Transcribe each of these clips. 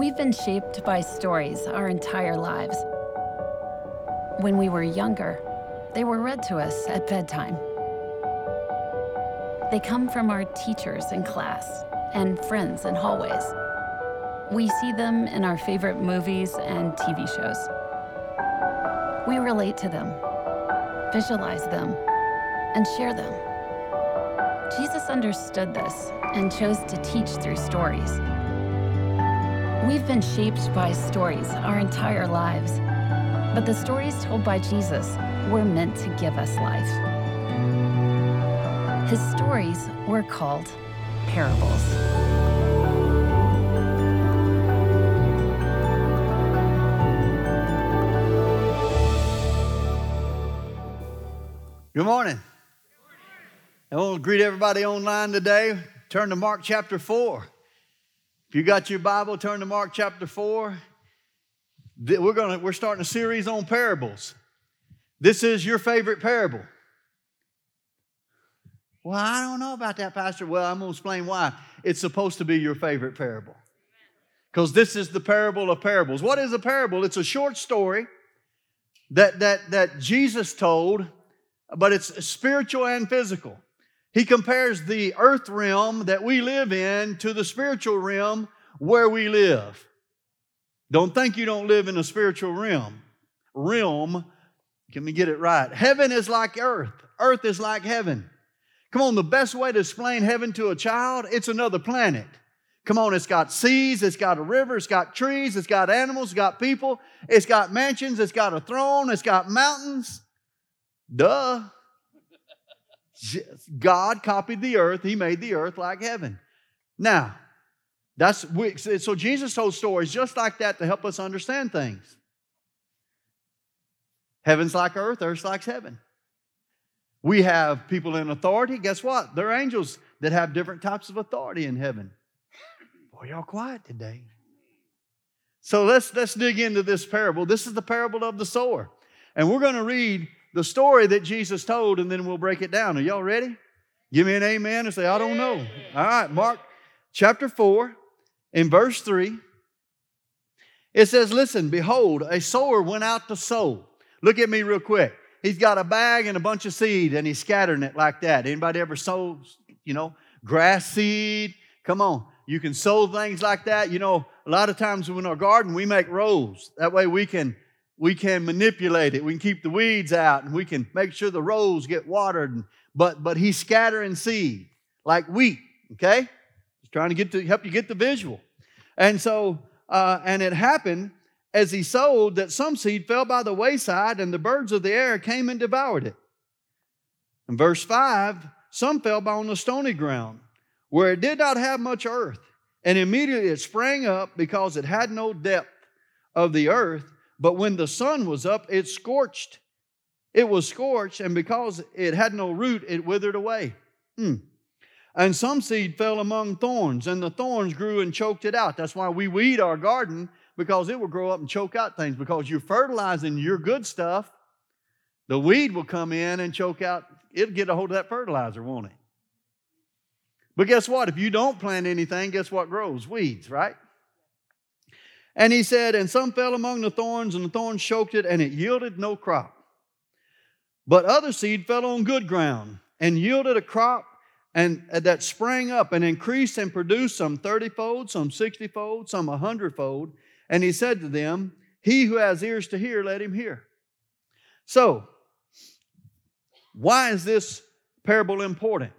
We've been shaped by stories our entire lives. When we were younger, they were read to us at bedtime. They come from our teachers in class and friends in hallways. We see them in our favorite movies and TV shows. We relate to them, visualize them, and share them. Jesus understood this and chose to teach through stories. We've been shaped by stories our entire lives, but the stories told by Jesus were meant to give us life. His stories were called parables. Good morning. I want to greet everybody online today. Turn to Mark chapter 4. If you got your Bible, turn to Mark chapter 4. We're, gonna, we're starting a series on parables. This is your favorite parable. Well, I don't know about that, Pastor. Well, I'm going to explain why. It's supposed to be your favorite parable. Because this is the parable of parables. What is a parable? It's a short story that, that, that Jesus told but it's spiritual and physical. He compares the earth realm that we live in to the spiritual realm where we live. Don't think you don't live in a spiritual realm. Realm, can we get it right? Heaven is like earth, earth is like heaven. Come on, the best way to explain heaven to a child, it's another planet. Come on, it's got seas, it's got a river, it's got trees, it's got animals, it's got people, it's got mansions, it's got a throne, it's got mountains. Duh. God copied the earth, He made the earth like heaven. Now, that's so Jesus told stories just like that to help us understand things. Heaven's like earth, earth's like heaven. We have people in authority. Guess what? They're angels that have different types of authority in heaven. Boy, y'all quiet today. So let's let's dig into this parable. This is the parable of the sower. And we're going to read the story that Jesus told, and then we'll break it down. Are y'all ready? Give me an amen and say, I don't know. All right, Mark chapter 4, in verse 3, it says, Listen, behold, a sower went out to sow. Look at me real quick. He's got a bag and a bunch of seed, and he's scattering it like that. Anybody ever sow, you know, grass seed? Come on. You can sow things like that. You know, a lot of times in our garden, we make rows. That way we can we can manipulate it. We can keep the weeds out and we can make sure the rows get watered. But, but he's scattering seed like wheat, okay? He's trying to get to help you get the visual. And so, uh, and it happened as he sowed that some seed fell by the wayside and the birds of the air came and devoured it. In verse 5, some fell by on the stony ground where it did not have much earth. And immediately it sprang up because it had no depth of the earth but when the sun was up, it scorched. It was scorched, and because it had no root, it withered away. Hmm. And some seed fell among thorns, and the thorns grew and choked it out. That's why we weed our garden, because it will grow up and choke out things. Because you're fertilizing your good stuff, the weed will come in and choke out. It'll get a hold of that fertilizer, won't it? But guess what? If you don't plant anything, guess what grows? Weeds, right? And he said, And some fell among the thorns, and the thorns choked it, and it yielded no crop. But other seed fell on good ground and yielded a crop and uh, that sprang up and increased and produced some thirtyfold, some sixtyfold, some a hundredfold. And he said to them, He who has ears to hear, let him hear. So, why is this parable important?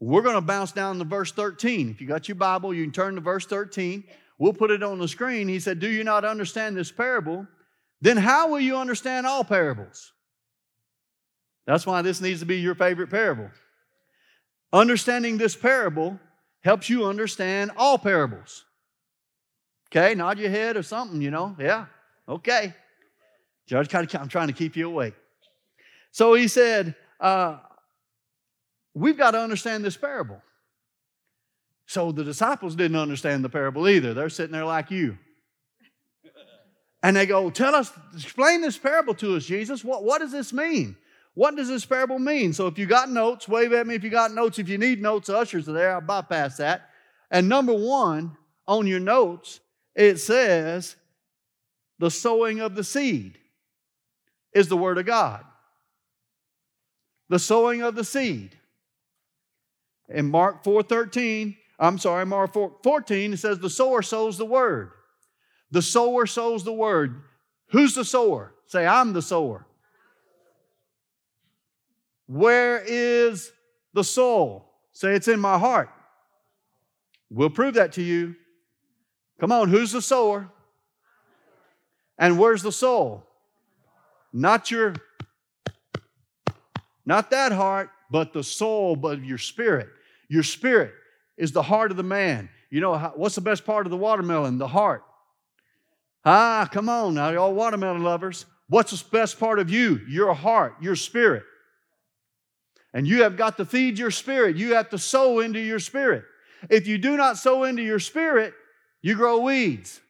We're going to bounce down to verse 13. If you got your Bible, you can turn to verse 13. We'll put it on the screen. He said, Do you not understand this parable? Then how will you understand all parables? That's why this needs to be your favorite parable. Understanding this parable helps you understand all parables. Okay, nod your head or something, you know. Yeah, okay. Judge, I'm trying to keep you awake. So he said, uh, We've got to understand this parable. So the disciples didn't understand the parable either. They're sitting there like you. And they go, Tell us, explain this parable to us, Jesus. What, what does this mean? What does this parable mean? So if you got notes, wave at me if you got notes. If you need notes, ushers are there. I'll bypass that. And number one on your notes, it says the sowing of the seed is the word of God. The sowing of the seed. In Mark 4:13, I'm sorry, Mark 14, it says the sower sows the word. The sower sows the word. Who's the sower? Say, I'm the sower. Where is the soul? Say, it's in my heart. We'll prove that to you. Come on, who's the sower? And where's the soul? Not your, not that heart, but the soul, but your spirit. Your spirit is the heart of the man. You know, what's the best part of the watermelon? The heart. Ah, come on now, y'all watermelon lovers. What's the best part of you? Your heart, your spirit. And you have got to feed your spirit. You have to sow into your spirit. If you do not sow into your spirit, you grow weeds.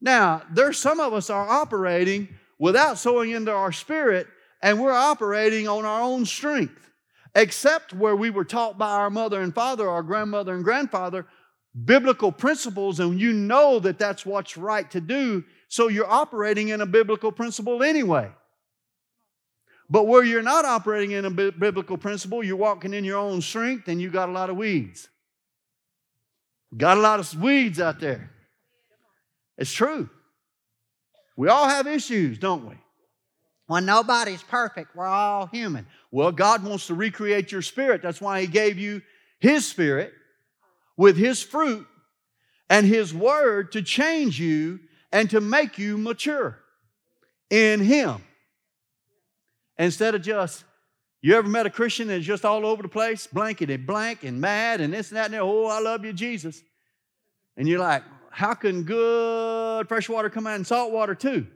Now, there's some of us are operating without sowing into our spirit, and we're operating on our own strength. Except where we were taught by our mother and father, our grandmother and grandfather, biblical principles, and you know that that's what's right to do, so you're operating in a biblical principle anyway. But where you're not operating in a biblical principle, you're walking in your own strength and you got a lot of weeds. Got a lot of weeds out there. It's true. We all have issues, don't we? Well, nobody's perfect. We're all human. Well, God wants to recreate your spirit. That's why He gave you His spirit with His fruit and His word to change you and to make you mature in Him. Instead of just, you ever met a Christian that's just all over the place, blanketed blank and mad and this and that and that? Oh, I love you, Jesus. And you're like, how can good fresh water come out in salt water too?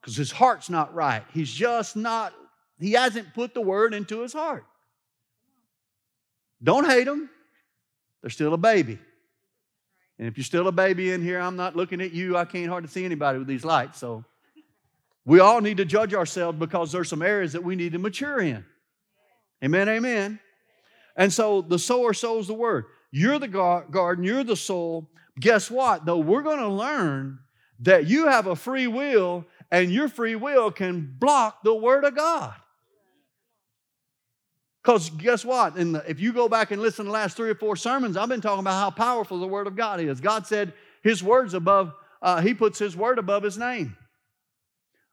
Because his heart's not right. He's just not, he hasn't put the word into his heart. Don't hate them. They're still a baby. And if you're still a baby in here, I'm not looking at you. I can't hardly see anybody with these lights. So we all need to judge ourselves because there's some areas that we need to mature in. Amen, amen. And so the sower sows the word. You're the garden, you're the soul, Guess what? Though we're going to learn that you have a free will and your free will can block the Word of God. Because guess what? The, if you go back and listen to the last three or four sermons, I've been talking about how powerful the Word of God is. God said His Word's above, uh, He puts His Word above His name.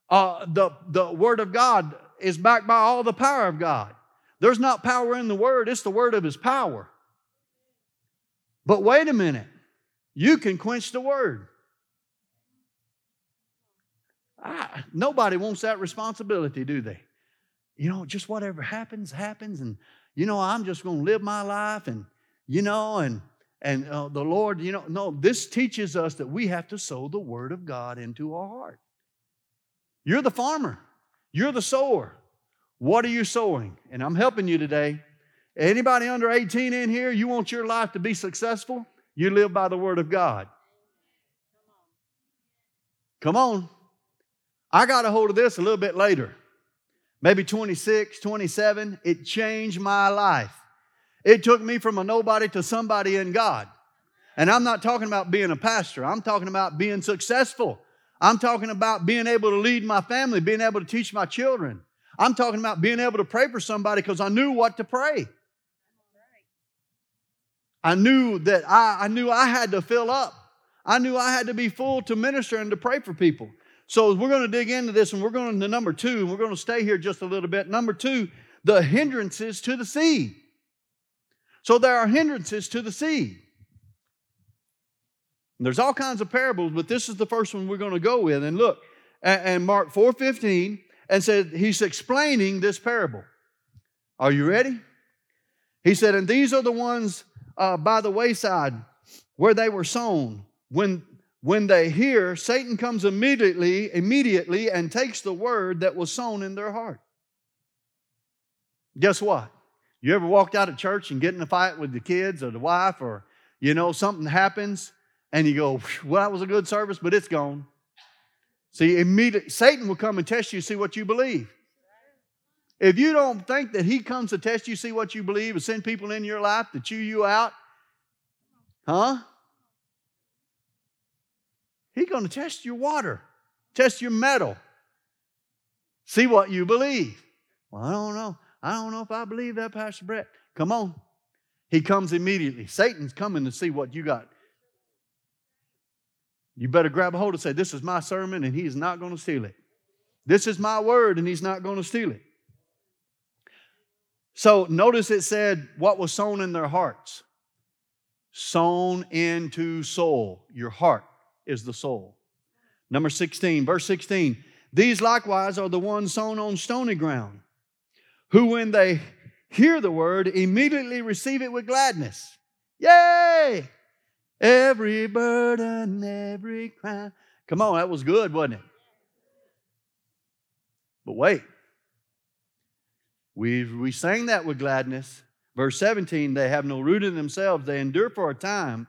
Uh, the, the Word of God is backed by all the power of God. There's not power in the Word, it's the Word of His power. But wait a minute you can quench the word. I, nobody wants that responsibility, do they? You know, just whatever happens, happens, and you know, I'm just going to live my life, and you know, and and uh, the Lord, you know, no, this teaches us that we have to sow the word of God into our heart. You're the farmer, you're the sower. What are you sowing? And I'm helping you today. Anybody under 18 in here, you want your life to be successful? You live by the Word of God. Come on. I got a hold of this a little bit later. Maybe 26, 27. It changed my life. It took me from a nobody to somebody in God. And I'm not talking about being a pastor, I'm talking about being successful. I'm talking about being able to lead my family, being able to teach my children. I'm talking about being able to pray for somebody because I knew what to pray. I knew that I, I knew I had to fill up. I knew I had to be full to minister and to pray for people. So we're going to dig into this and we're going to number two, and we're going to stay here just a little bit. Number two, the hindrances to the seed. So there are hindrances to the seed. And there's all kinds of parables, but this is the first one we're going to go with. And look, and Mark 4:15, and said he's explaining this parable. Are you ready? He said, and these are the ones uh, by the wayside where they were sown. When, when they hear, Satan comes immediately, immediately and takes the word that was sown in their heart. Guess what? You ever walked out of church and get in a fight with the kids or the wife, or you know, something happens and you go, Well, that was a good service, but it's gone. See, immediately Satan will come and test you, see what you believe. If you don't think that He comes to test you, see what you believe, and send people in your life to chew you out, huh? He's going to test your water, test your mettle, see what you believe. Well, I don't know. I don't know if I believe that, Pastor Brett. Come on. He comes immediately. Satan's coming to see what you got. You better grab a hold and say, This is my sermon, and he's not going to steal it. This is my word, and he's not going to steal it. So notice it said what was sown in their hearts. Sown into soul. Your heart is the soul. Number 16, verse 16. These likewise are the ones sown on stony ground, who when they hear the word immediately receive it with gladness. Yay! Every burden, every crime. Come on, that was good, wasn't it? But wait. We, we sang that with gladness. Verse 17, they have no root in themselves. They endure for a time.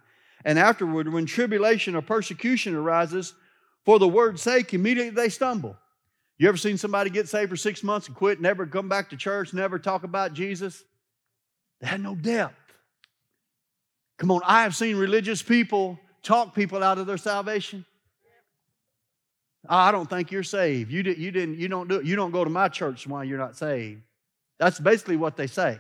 And afterward, when tribulation or persecution arises, for the word's sake, immediately they stumble. You ever seen somebody get saved for six months and quit, never come back to church, never talk about Jesus? They had no depth. Come on, I have seen religious people talk people out of their salvation. I don't think you're saved. You, did, you, didn't, you, don't do you don't go to my church while you're not saved. That's basically what they say.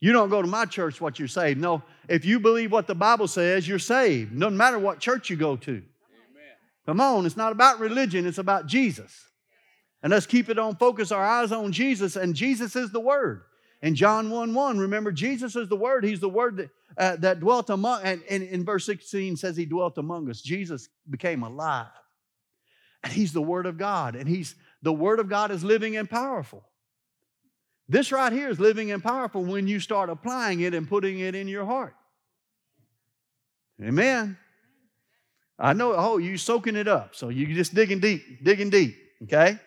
You don't go to my church what you're saved. No, if you believe what the Bible says, you're saved. Doesn't matter what church you go to. Amen. Come on, it's not about religion, it's about Jesus. And let's keep it on focus, our eyes on Jesus, and Jesus is the Word. In John 1 1, remember, Jesus is the Word. He's the Word that, uh, that dwelt among, and, and in verse 16 says He dwelt among us. Jesus became alive. And He's the Word of God. And He's the Word of God is living and powerful. This right here is living and powerful when you start applying it and putting it in your heart. Amen. I know, oh, you're soaking it up. So you're just digging deep, digging deep, okay?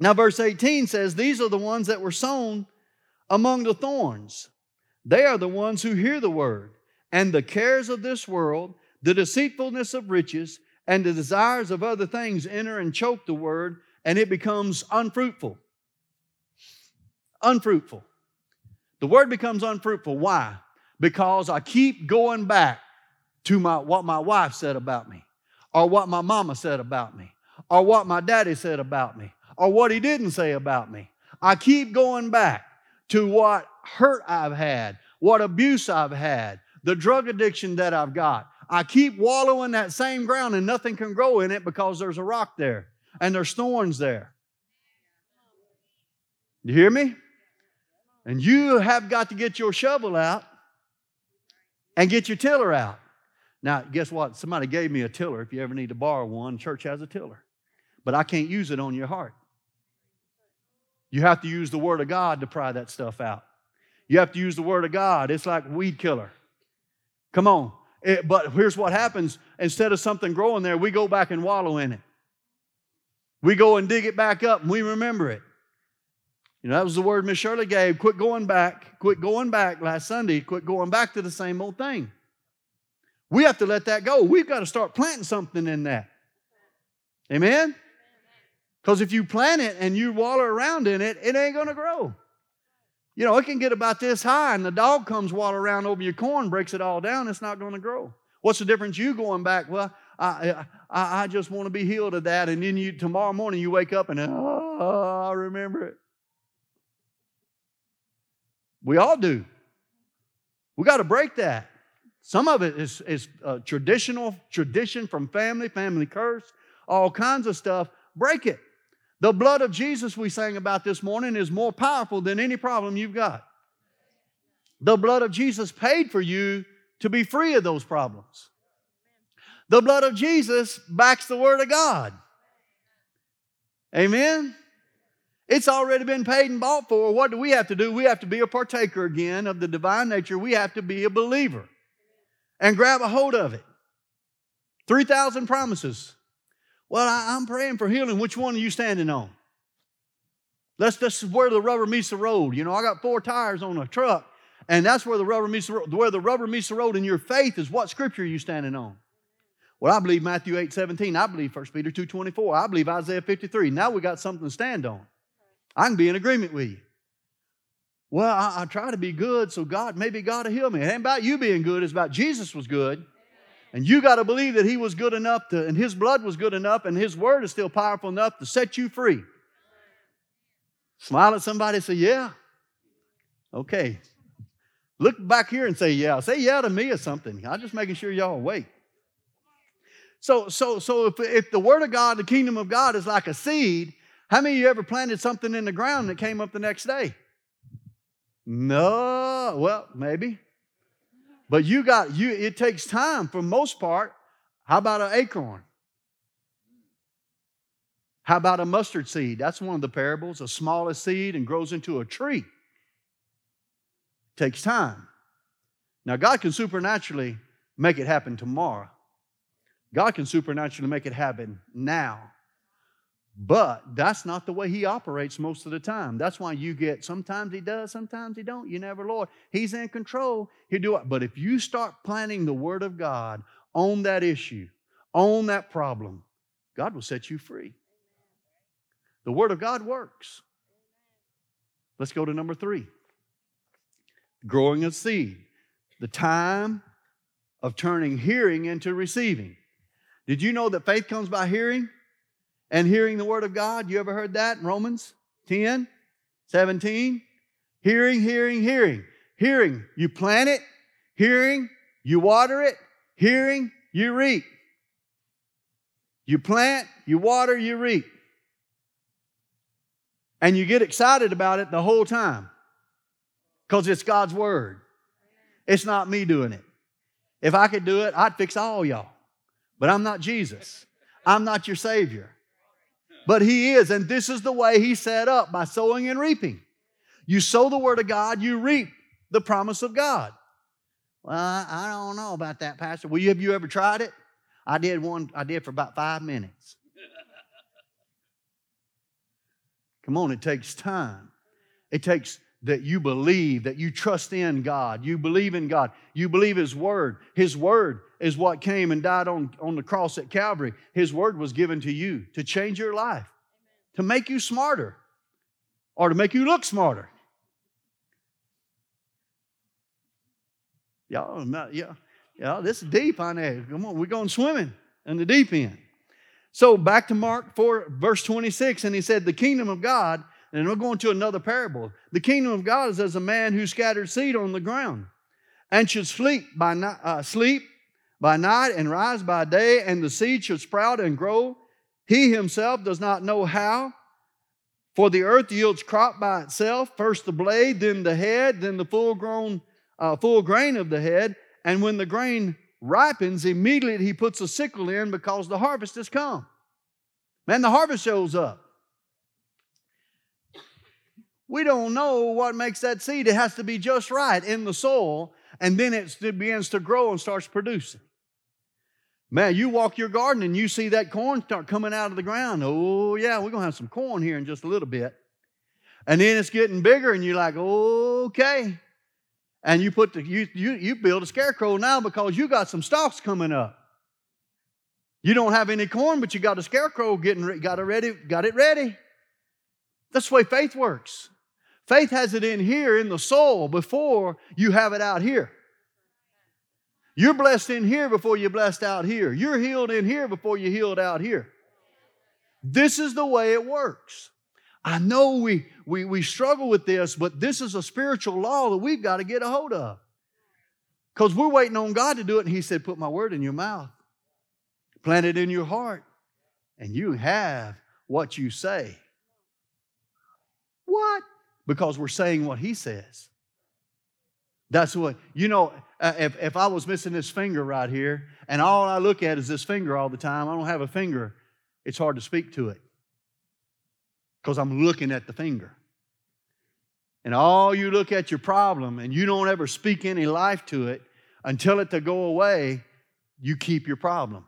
Now, verse 18 says, These are the ones that were sown among the thorns. They are the ones who hear the word, and the cares of this world, the deceitfulness of riches, and the desires of other things enter and choke the word, and it becomes unfruitful unfruitful. The word becomes unfruitful. Why? Because I keep going back to my, what my wife said about me, or what my mama said about me, or what my daddy said about me, or what he didn't say about me. I keep going back to what hurt I've had, what abuse I've had, the drug addiction that I've got. I keep wallowing that same ground and nothing can grow in it because there's a rock there and there's thorns there. You hear me? And you have got to get your shovel out and get your tiller out. Now, guess what? Somebody gave me a tiller. If you ever need to borrow one, church has a tiller. But I can't use it on your heart. You have to use the Word of God to pry that stuff out. You have to use the Word of God. It's like weed killer. Come on. It, but here's what happens instead of something growing there, we go back and wallow in it. We go and dig it back up and we remember it. You know, that was the word Miss Shirley gave. Quit going back. Quit going back last Sunday. Quit going back to the same old thing. We have to let that go. We've got to start planting something in that. Amen? Because if you plant it and you waller around in it, it ain't going to grow. You know, it can get about this high, and the dog comes waller around over your corn, breaks it all down, it's not going to grow. What's the difference you going back? Well, I, I, I just want to be healed of that. And then you tomorrow morning you wake up and, oh, I remember it. We all do. We got to break that. Some of it is, is uh, traditional, tradition from family, family curse, all kinds of stuff. Break it. The blood of Jesus we sang about this morning is more powerful than any problem you've got. The blood of Jesus paid for you to be free of those problems. The blood of Jesus backs the Word of God. Amen? It's already been paid and bought for. What do we have to do? We have to be a partaker again of the divine nature. We have to be a believer and grab a hold of it. 3,000 promises. Well, I, am praying for healing. Which one are you standing on? Let's, this where the rubber meets the road. You know, I got four tires on a truck, and that's where the rubber meets the road. Where the rubber meets the road in your faith is what scripture are you standing on? Well, I believe Matthew 8, 17. I believe 1 Peter 2, 24. I believe Isaiah 53. Now we got something to stand on. I can be in agreement with you. Well, I, I try to be good, so God, maybe God will heal me. It ain't about you being good, it's about Jesus was good. And you got to believe that He was good enough to, and His blood was good enough, and His word is still powerful enough to set you free. Smile at somebody and say, Yeah. Okay. Look back here and say, Yeah. Say yeah to me or something. I'm just making sure y'all awake. So, so, so if, if the word of God, the kingdom of God is like a seed, how many of you ever planted something in the ground that came up the next day? No, well, maybe. But you got you it takes time for most part. How about an acorn? How about a mustard seed? That's one of the parables, a smallest seed and grows into a tree. Takes time. Now God can supernaturally make it happen tomorrow. God can supernaturally make it happen now. But that's not the way he operates most of the time. That's why you get sometimes he does, sometimes he don't. You never, Lord. He's in control. He'll do it. But if you start planting the word of God on that issue, on that problem, God will set you free. The word of God works. Let's go to number three growing a seed. The time of turning hearing into receiving. Did you know that faith comes by hearing? And hearing the word of God. You ever heard that in Romans 10, 17? Hearing, hearing, hearing. Hearing, you plant it. Hearing, you water it. Hearing, you reap. You plant, you water, you reap. And you get excited about it the whole time because it's God's word. It's not me doing it. If I could do it, I'd fix all y'all. But I'm not Jesus. I'm not your Savior but He is. And this is the way He set up by sowing and reaping. You sow the Word of God, you reap the promise of God. Well, I don't know about that, Pastor. Well, have you ever tried it? I did one, I did for about five minutes. Come on, it takes time. It takes that you believe, that you trust in God. You believe in God. You believe His Word. His Word is what came and died on, on the cross at Calvary. His Word was given to you to change your life, to make you smarter, or to make you look smarter. Y'all, yeah, yeah, this is deep on there. Come on, we're going swimming in the deep end. So back to Mark 4, verse 26, and he said, The kingdom of God and we're going to another parable. The kingdom of God is as a man who scattered seed on the ground and should sleep by, night, uh, sleep by night and rise by day, and the seed should sprout and grow. He himself does not know how. For the earth yields crop by itself, first the blade, then the head, then the full grown, uh, full grain of the head. And when the grain ripens, immediately he puts a sickle in because the harvest has come. Man, the harvest shows up. We don't know what makes that seed. It has to be just right in the soil, and then it begins to grow and starts producing. Man, you walk your garden and you see that corn start coming out of the ground. Oh, yeah, we're going to have some corn here in just a little bit. And then it's getting bigger, and you're like, okay. And you put the you you you build a scarecrow now because you got some stalks coming up. You don't have any corn, but you got a scarecrow getting got it ready, got it ready. That's the way faith works. Faith has it in here in the soul before you have it out here. You're blessed in here before you're blessed out here. You're healed in here before you're healed out here. This is the way it works. I know we, we, we struggle with this, but this is a spiritual law that we've got to get a hold of. Because we're waiting on God to do it, and He said, Put my word in your mouth, plant it in your heart, and you have what you say. What? Because we're saying what he says. That's what, you know, uh, if, if I was missing this finger right here and all I look at is this finger all the time, I don't have a finger, it's hard to speak to it because I'm looking at the finger. And all you look at your problem and you don't ever speak any life to it until it to go away, you keep your problem.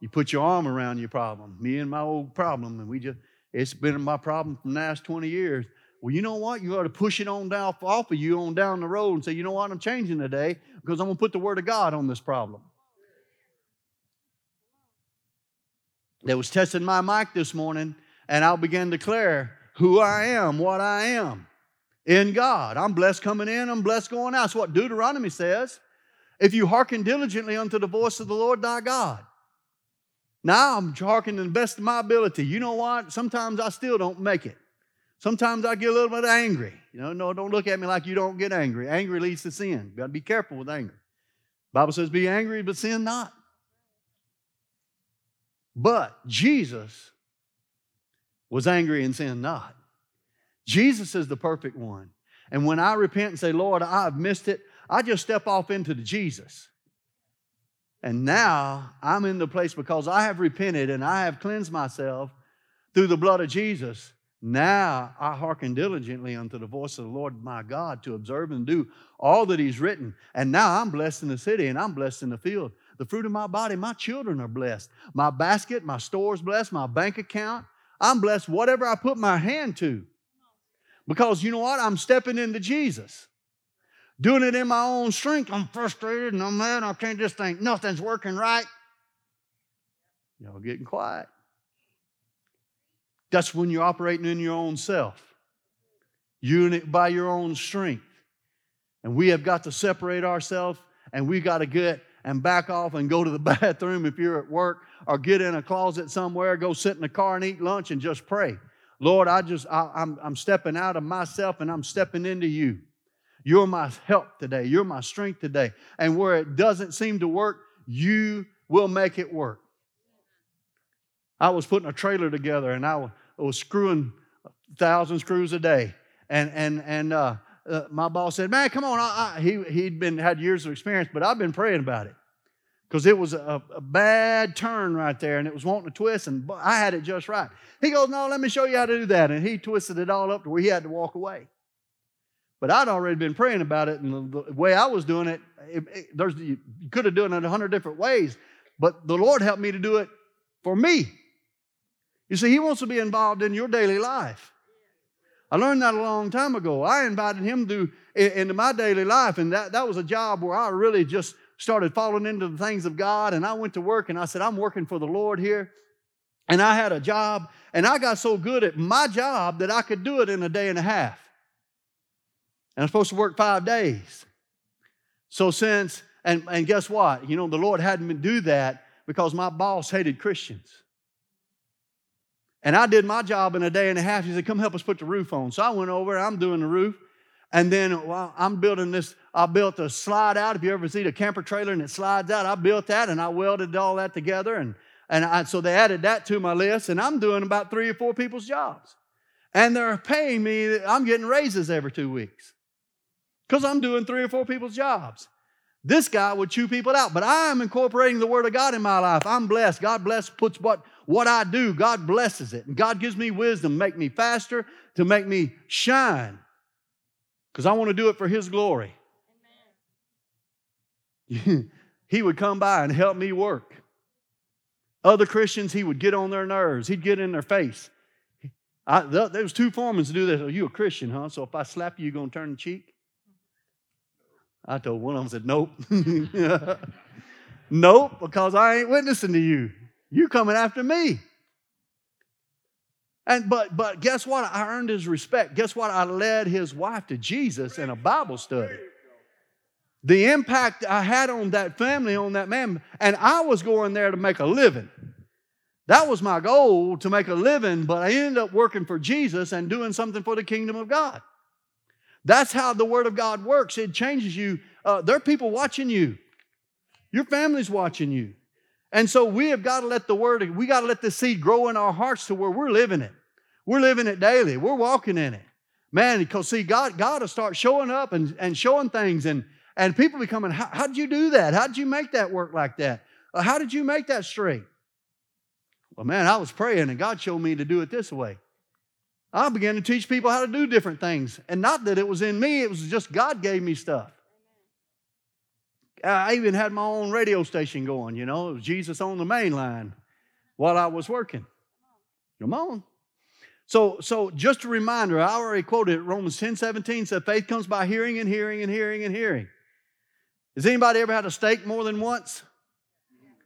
You put your arm around your problem. Me and my old problem, and we just, it's been my problem for the last 20 years. Well, you know what? You ought to push it on down off of you on down the road and say, you know what? I'm changing today because I'm going to put the Word of God on this problem. That was testing my mic this morning, and I'll begin to declare who I am, what I am in God. I'm blessed coming in, I'm blessed going out. That's what Deuteronomy says. If you hearken diligently unto the voice of the Lord thy God. Now I'm hearkening the best of my ability. You know what? Sometimes I still don't make it. Sometimes I get a little bit angry. You know, no, don't look at me like you don't get angry. Angry leads to sin. You got to be careful with anger. Bible says, be angry, but sin not. But Jesus was angry and sinned not. Jesus is the perfect one. And when I repent and say, Lord, I've missed it, I just step off into the Jesus. And now I'm in the place because I have repented and I have cleansed myself through the blood of Jesus. Now I hearken diligently unto the voice of the Lord my God to observe and do all that He's written. And now I'm blessed in the city and I'm blessed in the field. The fruit of my body, my children are blessed. My basket, my store's blessed, my bank account. I'm blessed whatever I put my hand to. Because you know what? I'm stepping into Jesus. Doing it in my own strength. I'm frustrated and I'm mad. I can't just think nothing's working right. Y'all getting quiet. That's when you're operating in your own self, you by your own strength. And we have got to separate ourselves and we got to get and back off and go to the bathroom if you're at work or get in a closet somewhere, go sit in the car and eat lunch and just pray. Lord, I just, I, I'm, I'm stepping out of myself and I'm stepping into you. You're my help today. You're my strength today. And where it doesn't seem to work, you will make it work. I was putting a trailer together and I was screwing a thousand screws a day. And, and, and uh, uh, my boss said, Man, come on. I, I, he, he'd been, had years of experience, but I've been praying about it because it was a, a, bad turn right there and it was wanting to twist, and I had it just right. He goes, No, let me show you how to do that. And he twisted it all up to where he had to walk away. But I'd already been praying about it, and the, the way I was doing it, it, it there's, you could have done it a hundred different ways, but the Lord helped me to do it for me. You see, He wants to be involved in your daily life. I learned that a long time ago. I invited Him to into my daily life, and that, that was a job where I really just started falling into the things of God. And I went to work, and I said, I'm working for the Lord here. And I had a job, and I got so good at my job that I could do it in a day and a half. And I'm supposed to work five days. So since, and, and guess what? You know, the Lord hadn't me do that because my boss hated Christians. And I did my job in a day and a half. He said, Come help us put the roof on. So I went over, I'm doing the roof. And then well, I'm building this, I built a slide out. If you ever see a camper trailer and it slides out, I built that and I welded all that together. And, and I, so they added that to my list. And I'm doing about three or four people's jobs. And they're paying me, I'm getting raises every two weeks because I'm doing three or four people's jobs. This guy would chew people out, but I'm incorporating the Word of God in my life. I'm blessed. God bless puts what what I do, God blesses it. And God gives me wisdom, make me faster, to make me shine. Because I want to do it for His glory. he would come by and help me work. Other Christians, he would get on their nerves. He'd get in their face. I, there was two foremen to do this. Are you a Christian, huh? So if I slap you, you're going to turn the cheek? I told one of them, said, nope. nope, because I ain't witnessing to you. You coming after me. And but but guess what? I earned his respect. Guess what? I led his wife to Jesus in a Bible study. The impact I had on that family, on that man, and I was going there to make a living. That was my goal to make a living, but I ended up working for Jesus and doing something for the kingdom of God. That's how the Word of God works. It changes you. Uh, there are people watching you. Your family's watching you. And so we have got to let the word, we got to let the seed grow in our hearts to where we're living it. We're living it daily. We're walking in it. Man, because see, God, God will start showing up and, and showing things, and, and people becoming, how, how did you do that? How did you make that work like that? Uh, how did you make that straight? Well, man, I was praying, and God showed me to do it this way. I began to teach people how to do different things. And not that it was in me, it was just God gave me stuff. I even had my own radio station going, you know, it was Jesus on the main line while I was working. Come on. So, so just a reminder, I already quoted Romans 10 17 said, faith comes by hearing and hearing and hearing and hearing. Has anybody ever had a steak more than once?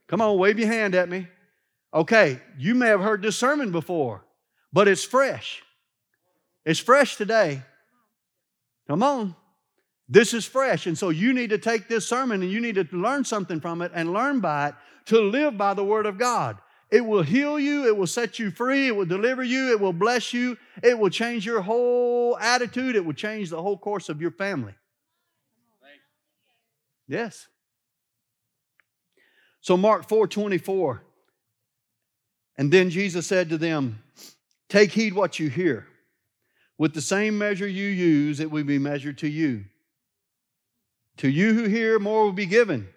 Come on, wave your hand at me. Okay, you may have heard this sermon before, but it's fresh. It's fresh today. Come on. This is fresh. And so you need to take this sermon and you need to learn something from it and learn by it to live by the Word of God. It will heal you, it will set you free, it will deliver you, it will bless you, it will change your whole attitude, it will change the whole course of your family. Yes. So Mark 4 24. And then Jesus said to them, Take heed what you hear. With the same measure you use, it will be measured to you. To you who hear, more will be given.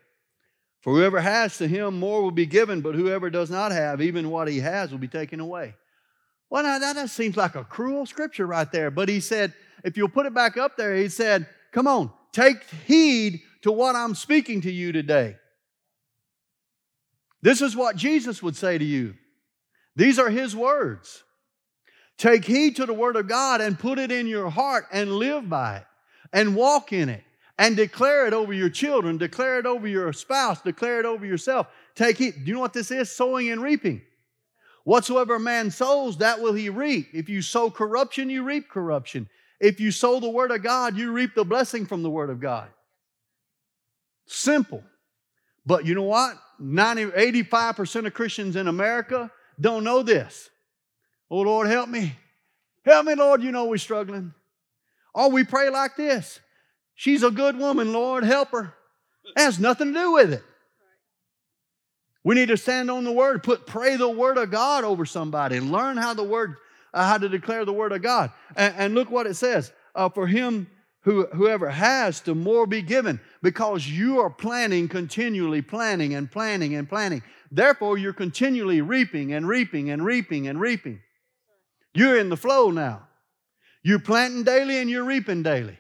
For whoever has to him, more will be given, but whoever does not have, even what he has, will be taken away. Well, now that seems like a cruel scripture right there. But he said, if you'll put it back up there, he said, Come on, take heed to what I'm speaking to you today. This is what Jesus would say to you. These are his words. Take heed to the word of God and put it in your heart and live by it and walk in it and declare it over your children, declare it over your spouse, declare it over yourself. Take heed. Do you know what this is? Sowing and reaping. Whatsoever a man sows, that will he reap. If you sow corruption, you reap corruption. If you sow the word of God, you reap the blessing from the word of God. Simple. But you know what? 90, 85% of Christians in America don't know this. Oh, Lord, help me. Help me, Lord. You know we're struggling. Or we pray like this She's a good woman, Lord. Help her. It has nothing to do with it. We need to stand on the word, put pray the word of God over somebody, and learn how the word, uh, how to declare the word of God. And, and look what it says: uh, for him who whoever has, to more be given, because you are planning continually, planning and planning and planning. Therefore, you're continually reaping and reaping and reaping and reaping. You're in the flow now. You're planting daily and you're reaping daily.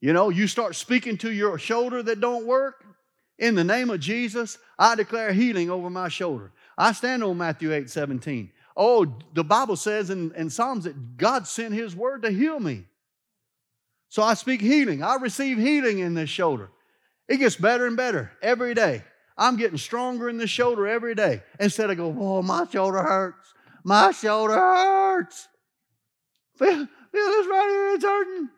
You know, you start speaking to your shoulder that don't work. In the name of Jesus, I declare healing over my shoulder. I stand on Matthew 8 17. Oh, the Bible says in, in Psalms that God sent His word to heal me. So I speak healing. I receive healing in this shoulder. It gets better and better every day. I'm getting stronger in the shoulder every day. Instead of go, oh, my shoulder hurts. My shoulder hurts. Feel, feel this right here, it's hurting.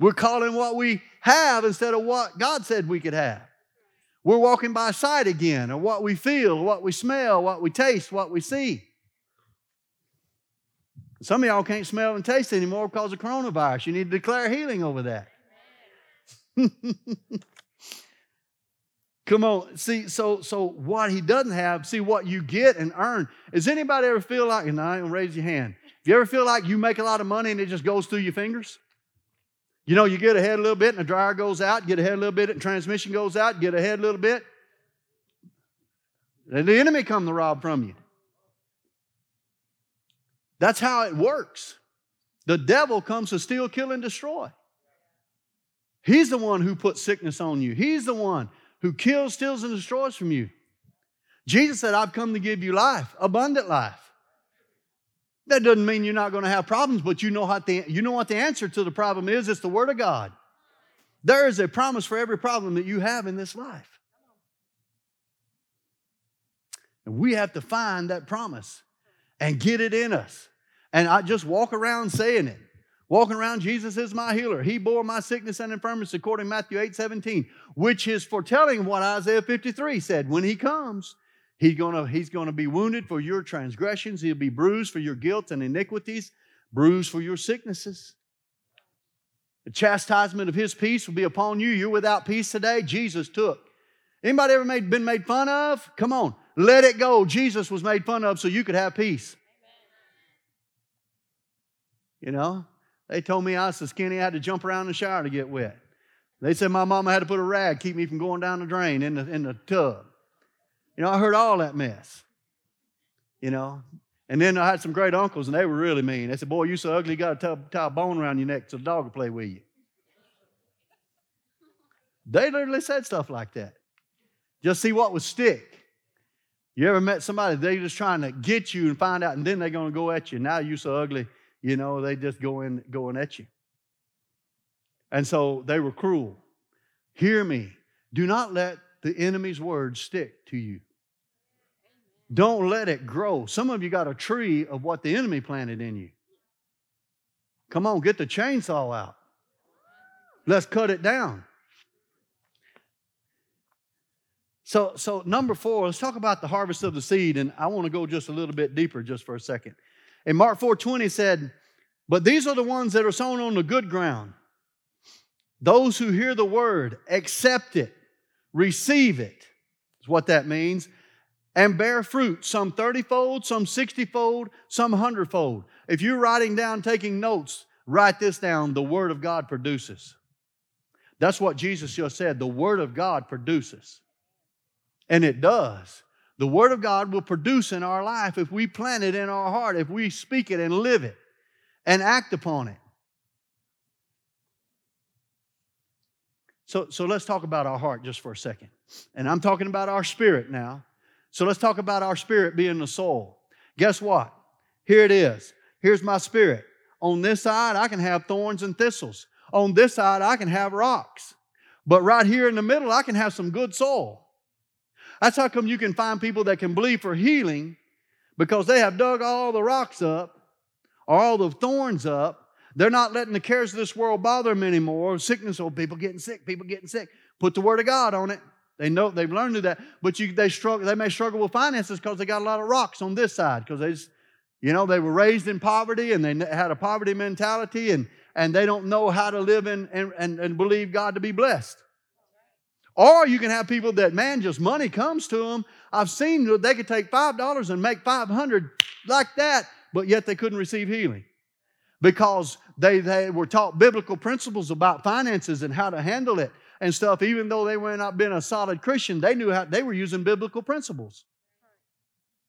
We're calling what we have instead of what God said we could have. We're walking by sight again, or what we feel, what we smell, what we taste, what we see. Some of y'all can't smell and taste anymore because of coronavirus. You need to declare healing over that. Come on, see, so so what he doesn't have, see what you get and earn. Does anybody ever feel like, and I raise your hand. You ever feel like you make a lot of money and it just goes through your fingers? You know, you get ahead a little bit and the dryer goes out, get ahead a little bit and transmission goes out, get ahead a little bit. And the enemy come to rob from you. That's how it works. The devil comes to steal, kill, and destroy. He's the one who puts sickness on you. He's the one who kills, steals, and destroys from you. Jesus said, I've come to give you life, abundant life. That doesn't mean you're not going to have problems, but you know, what the, you know what the answer to the problem is? It's the Word of God. There is a promise for every problem that you have in this life. And we have to find that promise and get it in us. And I just walk around saying it. Walking around, Jesus is my healer. He bore my sickness and infirmities according to Matthew 8 17, which is foretelling what Isaiah 53 said. When he comes, He's gonna, he's gonna be wounded for your transgressions, he'll be bruised for your guilt and iniquities, bruised for your sicknesses. The chastisement of his peace will be upon you. You're without peace today. Jesus took. Anybody ever made, been made fun of? Come on, let it go. Jesus was made fun of so you could have peace. You know, they told me I was so skinny I had to jump around in the shower to get wet. They said my mama had to put a rag keep me from going down the drain in the, in the tub. You know, I heard all that mess. You know, and then I had some great uncles, and they were really mean. They said, Boy, you so ugly, you got to tie a bone around your neck so the dog will play with you. They literally said stuff like that. Just see what would stick. You ever met somebody, they just trying to get you and find out, and then they're going to go at you. Now you so ugly, you know, they just go in, going at you. And so they were cruel. Hear me. Do not let the enemy's words stick to you. Don't let it grow. Some of you got a tree of what the enemy planted in you. Come on, get the chainsaw out. Let's cut it down. So, so number four, let's talk about the harvest of the seed, and I want to go just a little bit deeper just for a second. In Mark 4:20 said, But these are the ones that are sown on the good ground. Those who hear the word, accept it, receive it, is what that means, and bear fruit, some 30 fold, some 60 fold, some 100 fold. If you're writing down, taking notes, write this down the word of God produces. That's what Jesus just said. The word of God produces. And it does. The Word of God will produce in our life if we plant it in our heart, if we speak it and live it and act upon it. So, so let's talk about our heart just for a second. And I'm talking about our spirit now. So let's talk about our spirit being the soul. Guess what? Here it is. Here's my spirit. On this side, I can have thorns and thistles. On this side, I can have rocks. But right here in the middle, I can have some good soil. That's how come you can find people that can believe for healing because they have dug all the rocks up or all the thorns up. They're not letting the cares of this world bother them anymore. Sickness, or oh, people getting sick, people getting sick. Put the word of God on it. They know they've learned to that, but you, they struggle. They may struggle with finances because they got a lot of rocks on this side because they, just, you know, they were raised in poverty and they had a poverty mentality and and they don't know how to live in and, and, and believe God to be blessed. Or you can have people that, man, just money comes to them. I've seen they could take $5 and make 500 like that, but yet they couldn't receive healing because they, they were taught biblical principles about finances and how to handle it and stuff. Even though they were not been a solid Christian, they knew how they were using biblical principles.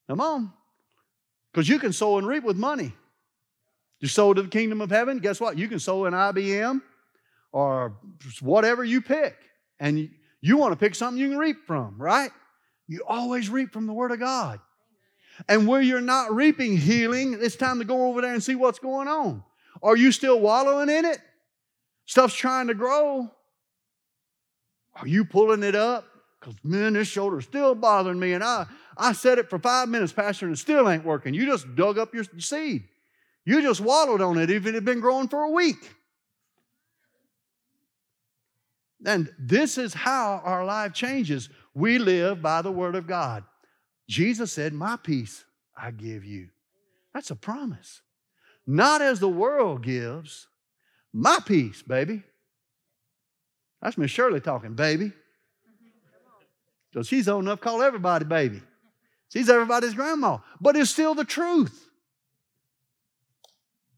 Come on. Because you can sow and reap with money. You sow to the kingdom of heaven, guess what? You can sow in IBM or whatever you pick. And you want to pick something you can reap from, right? You always reap from the Word of God. And where you're not reaping healing, it's time to go over there and see what's going on. Are you still wallowing in it? Stuff's trying to grow. Are you pulling it up? Because, man, this shoulder's still bothering me. And I, I said it for five minutes, Pastor, and it still ain't working. You just dug up your seed. You just wallowed on it, even it had been growing for a week. And this is how our life changes. We live by the Word of God. Jesus said, My peace I give you. That's a promise. Not as the world gives, my peace, baby. That's Miss Shirley talking, baby. So she's old enough to call everybody baby. She's everybody's grandma. But it's still the truth.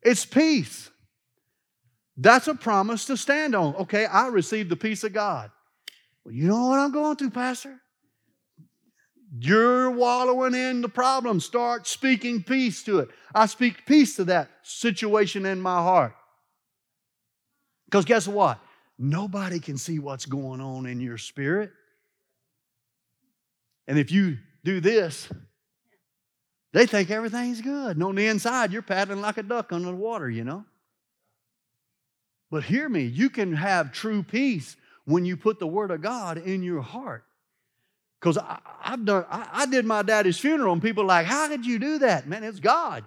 It's peace. That's a promise to stand on. Okay, I received the peace of God. Well, you know what I'm going through, Pastor? You're wallowing in the problem. Start speaking peace to it. I speak peace to that situation in my heart. Because guess what? Nobody can see what's going on in your spirit. And if you do this, they think everything's good. And on the inside, you're paddling like a duck under the water, you know? But hear me, you can have true peace when you put the Word of God in your heart. Because I've done, I, I, did my daddy's funeral, and people are like, How did you do that? Man, it's God.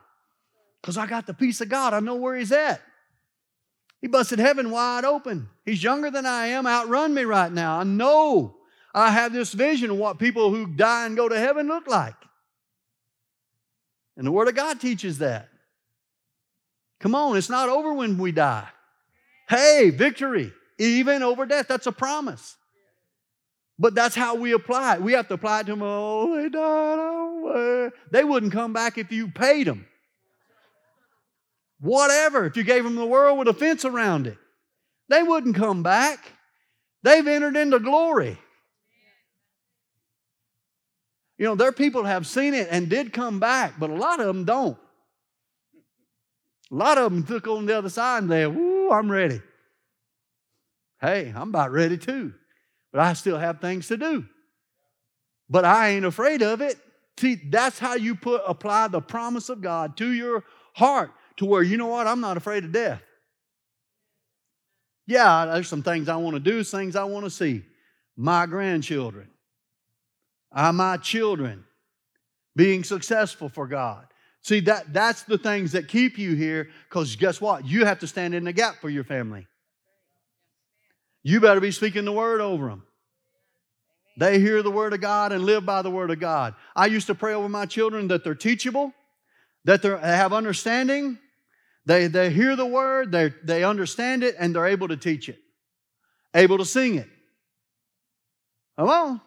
Because I got the peace of God. I know where He's at. He busted heaven wide open. He's younger than I am, outrun me right now. I know I have this vision of what people who die and go to heaven look like. And the Word of God teaches that. Come on, it's not over when we die. Hey, victory, even over death. That's a promise. But that's how we apply it. We have to apply it to them. Oh, they died. They wouldn't come back if you paid them. Whatever, if you gave them the world with a fence around it, they wouldn't come back. They've entered into glory. You know, their people have seen it and did come back, but a lot of them don't. A lot of them took on the other side and they, I'm ready. Hey, I'm about ready too, but I still have things to do. But I ain't afraid of it. See, that's how you put apply the promise of God to your heart to where you know what, I'm not afraid of death. Yeah, there's some things I want to do, things I want to see. My grandchildren, uh, my children being successful for God, See, that, that's the things that keep you here because guess what? You have to stand in the gap for your family. You better be speaking the word over them. They hear the word of God and live by the word of God. I used to pray over my children that they're teachable, that they have understanding, they, they hear the word, they, they understand it, and they're able to teach it, able to sing it. Come on.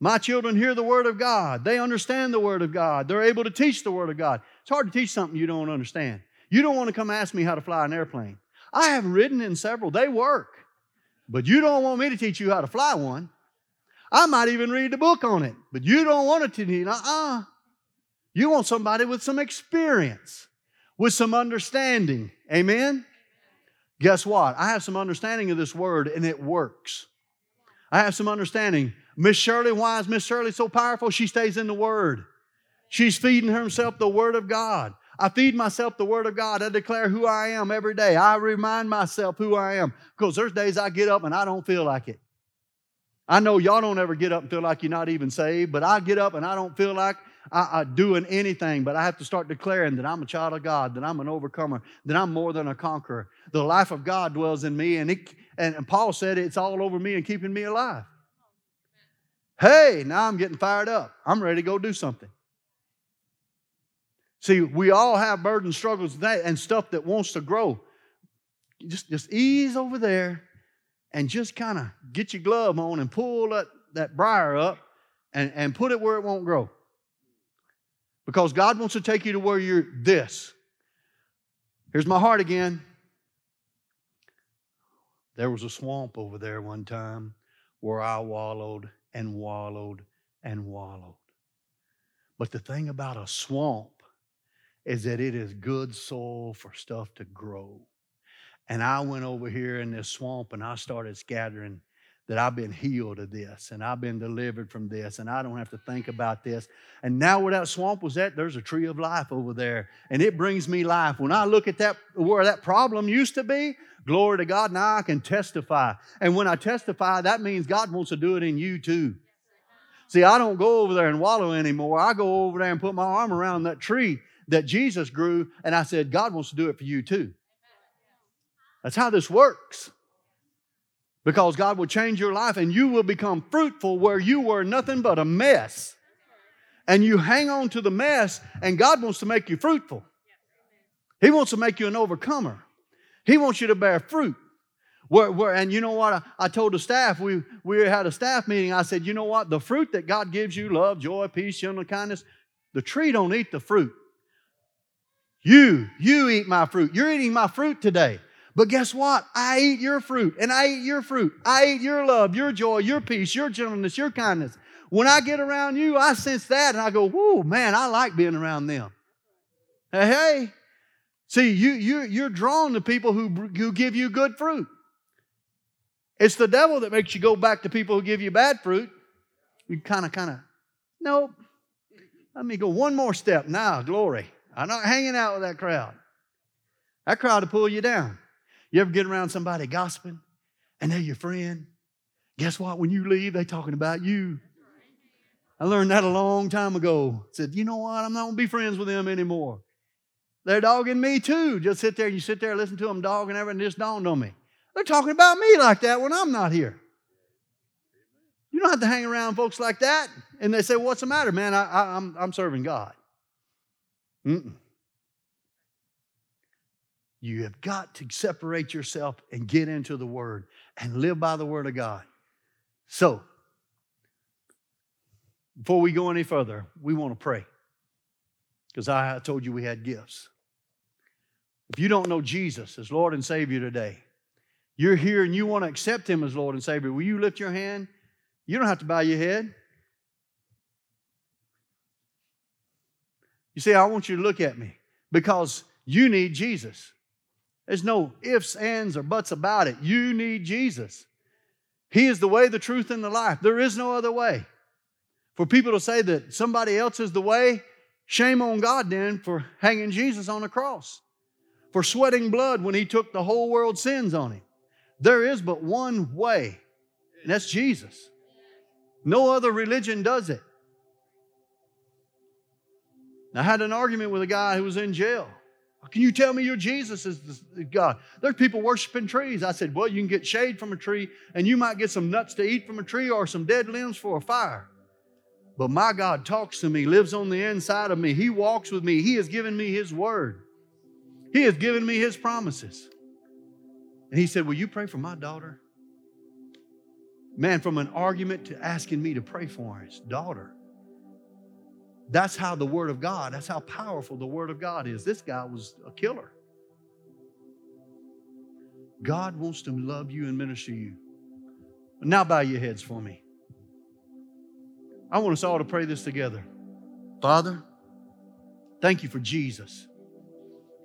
My children hear the Word of God. They understand the Word of God. They're able to teach the Word of God. It's hard to teach something you don't understand. You don't want to come ask me how to fly an airplane. I have ridden in several, they work. But you don't want me to teach you how to fly one. I might even read the book on it, but you don't want it to teach. Uh-uh. You want somebody with some experience, with some understanding. Amen? Guess what? I have some understanding of this word and it works. I have some understanding. Miss Shirley, why is Miss Shirley so powerful? She stays in the Word. She's feeding herself the Word of God. I feed myself the Word of God. I declare who I am every day. I remind myself who I am because there's days I get up and I don't feel like it. I know y'all don't ever get up and feel like you're not even saved, but I get up and I don't feel like I, I doing anything, but I have to start declaring that I'm a child of God, that I'm an overcomer, that I'm more than a conqueror. The life of God dwells in me, and, it, and, and Paul said it's all over me and keeping me alive. Hey, now I'm getting fired up. I'm ready to go do something. See, we all have burden struggles and stuff that wants to grow. Just, just ease over there and just kind of get your glove on and pull that, that briar up and, and put it where it won't grow. Because God wants to take you to where you're this. Here's my heart again. There was a swamp over there one time where I wallowed and wallowed and wallowed. But the thing about a swamp is that it is good soil for stuff to grow. And I went over here in this swamp and I started scattering that I've been healed of this and I've been delivered from this and I don't have to think about this. And now where that swamp was at, there's a tree of life over there and it brings me life. When I look at that where that problem used to be, glory to God, now I can testify. And when I testify, that means God wants to do it in you too. See, I don't go over there and wallow anymore. I go over there and put my arm around that tree that Jesus grew and I said, God wants to do it for you too. That's how this works because God will change your life and you will become fruitful where you were nothing but a mess. And you hang on to the mess, and God wants to make you fruitful. He wants to make you an overcomer. He wants you to bear fruit. Where, where, and you know what? I, I told the staff, we, we had a staff meeting. I said, you know what? The fruit that God gives you love, joy, peace, gentleness, kindness the tree don't eat the fruit. You, you eat my fruit. You're eating my fruit today. But guess what? I eat your fruit and I eat your fruit. I eat your love, your joy, your peace, your gentleness, your kindness. When I get around you, I sense that and I go, whoa, man, I like being around them. Hey, hey. See, you, you, you're drawn to people who, who give you good fruit. It's the devil that makes you go back to people who give you bad fruit. You kind of, kind of, nope. Let me go one more step now, glory. I'm not hanging out with that crowd. That crowd will pull you down. You ever get around somebody gossiping and they're your friend? Guess what? When you leave, they're talking about you. I learned that a long time ago. Said, you know what? I'm not going to be friends with them anymore. They're dogging me too. Just sit there and you sit there and listen to them dogging everything. Just dawned on me. They're talking about me like that when I'm not here. You don't have to hang around folks like that. And they say, What's the matter, man? I, I, I'm, I'm serving God. Mm-mm. You have got to separate yourself and get into the Word and live by the Word of God. So, before we go any further, we want to pray because I told you we had gifts. If you don't know Jesus as Lord and Savior today, you're here and you want to accept Him as Lord and Savior, will you lift your hand? You don't have to bow your head. You see, I want you to look at me because you need Jesus. There's no ifs, ands, or buts about it. You need Jesus. He is the way, the truth, and the life. There is no other way. For people to say that somebody else is the way, shame on God then for hanging Jesus on the cross, for sweating blood when He took the whole world's sins on Him. There is but one way, and that's Jesus. No other religion does it. I had an argument with a guy who was in jail. Can you tell me your Jesus is God? There's people worshiping trees. I said, Well, you can get shade from a tree, and you might get some nuts to eat from a tree or some dead limbs for a fire. But my God talks to me, lives on the inside of me. He walks with me. He has given me His word, He has given me His promises. And He said, Will you pray for my daughter? Man, from an argument to asking me to pray for his daughter. That's how the Word of God, that's how powerful the Word of God is. This guy was a killer. God wants to love you and minister you. Now bow your heads for me. I want us all to pray this together. Father, thank you for Jesus.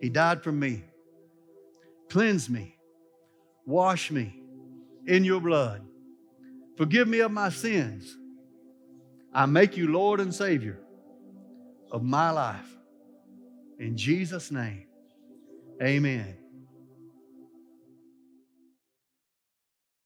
He died for me. Cleanse me. Wash me in your blood. Forgive me of my sins. I make you Lord and Savior of my life. In Jesus' name, amen.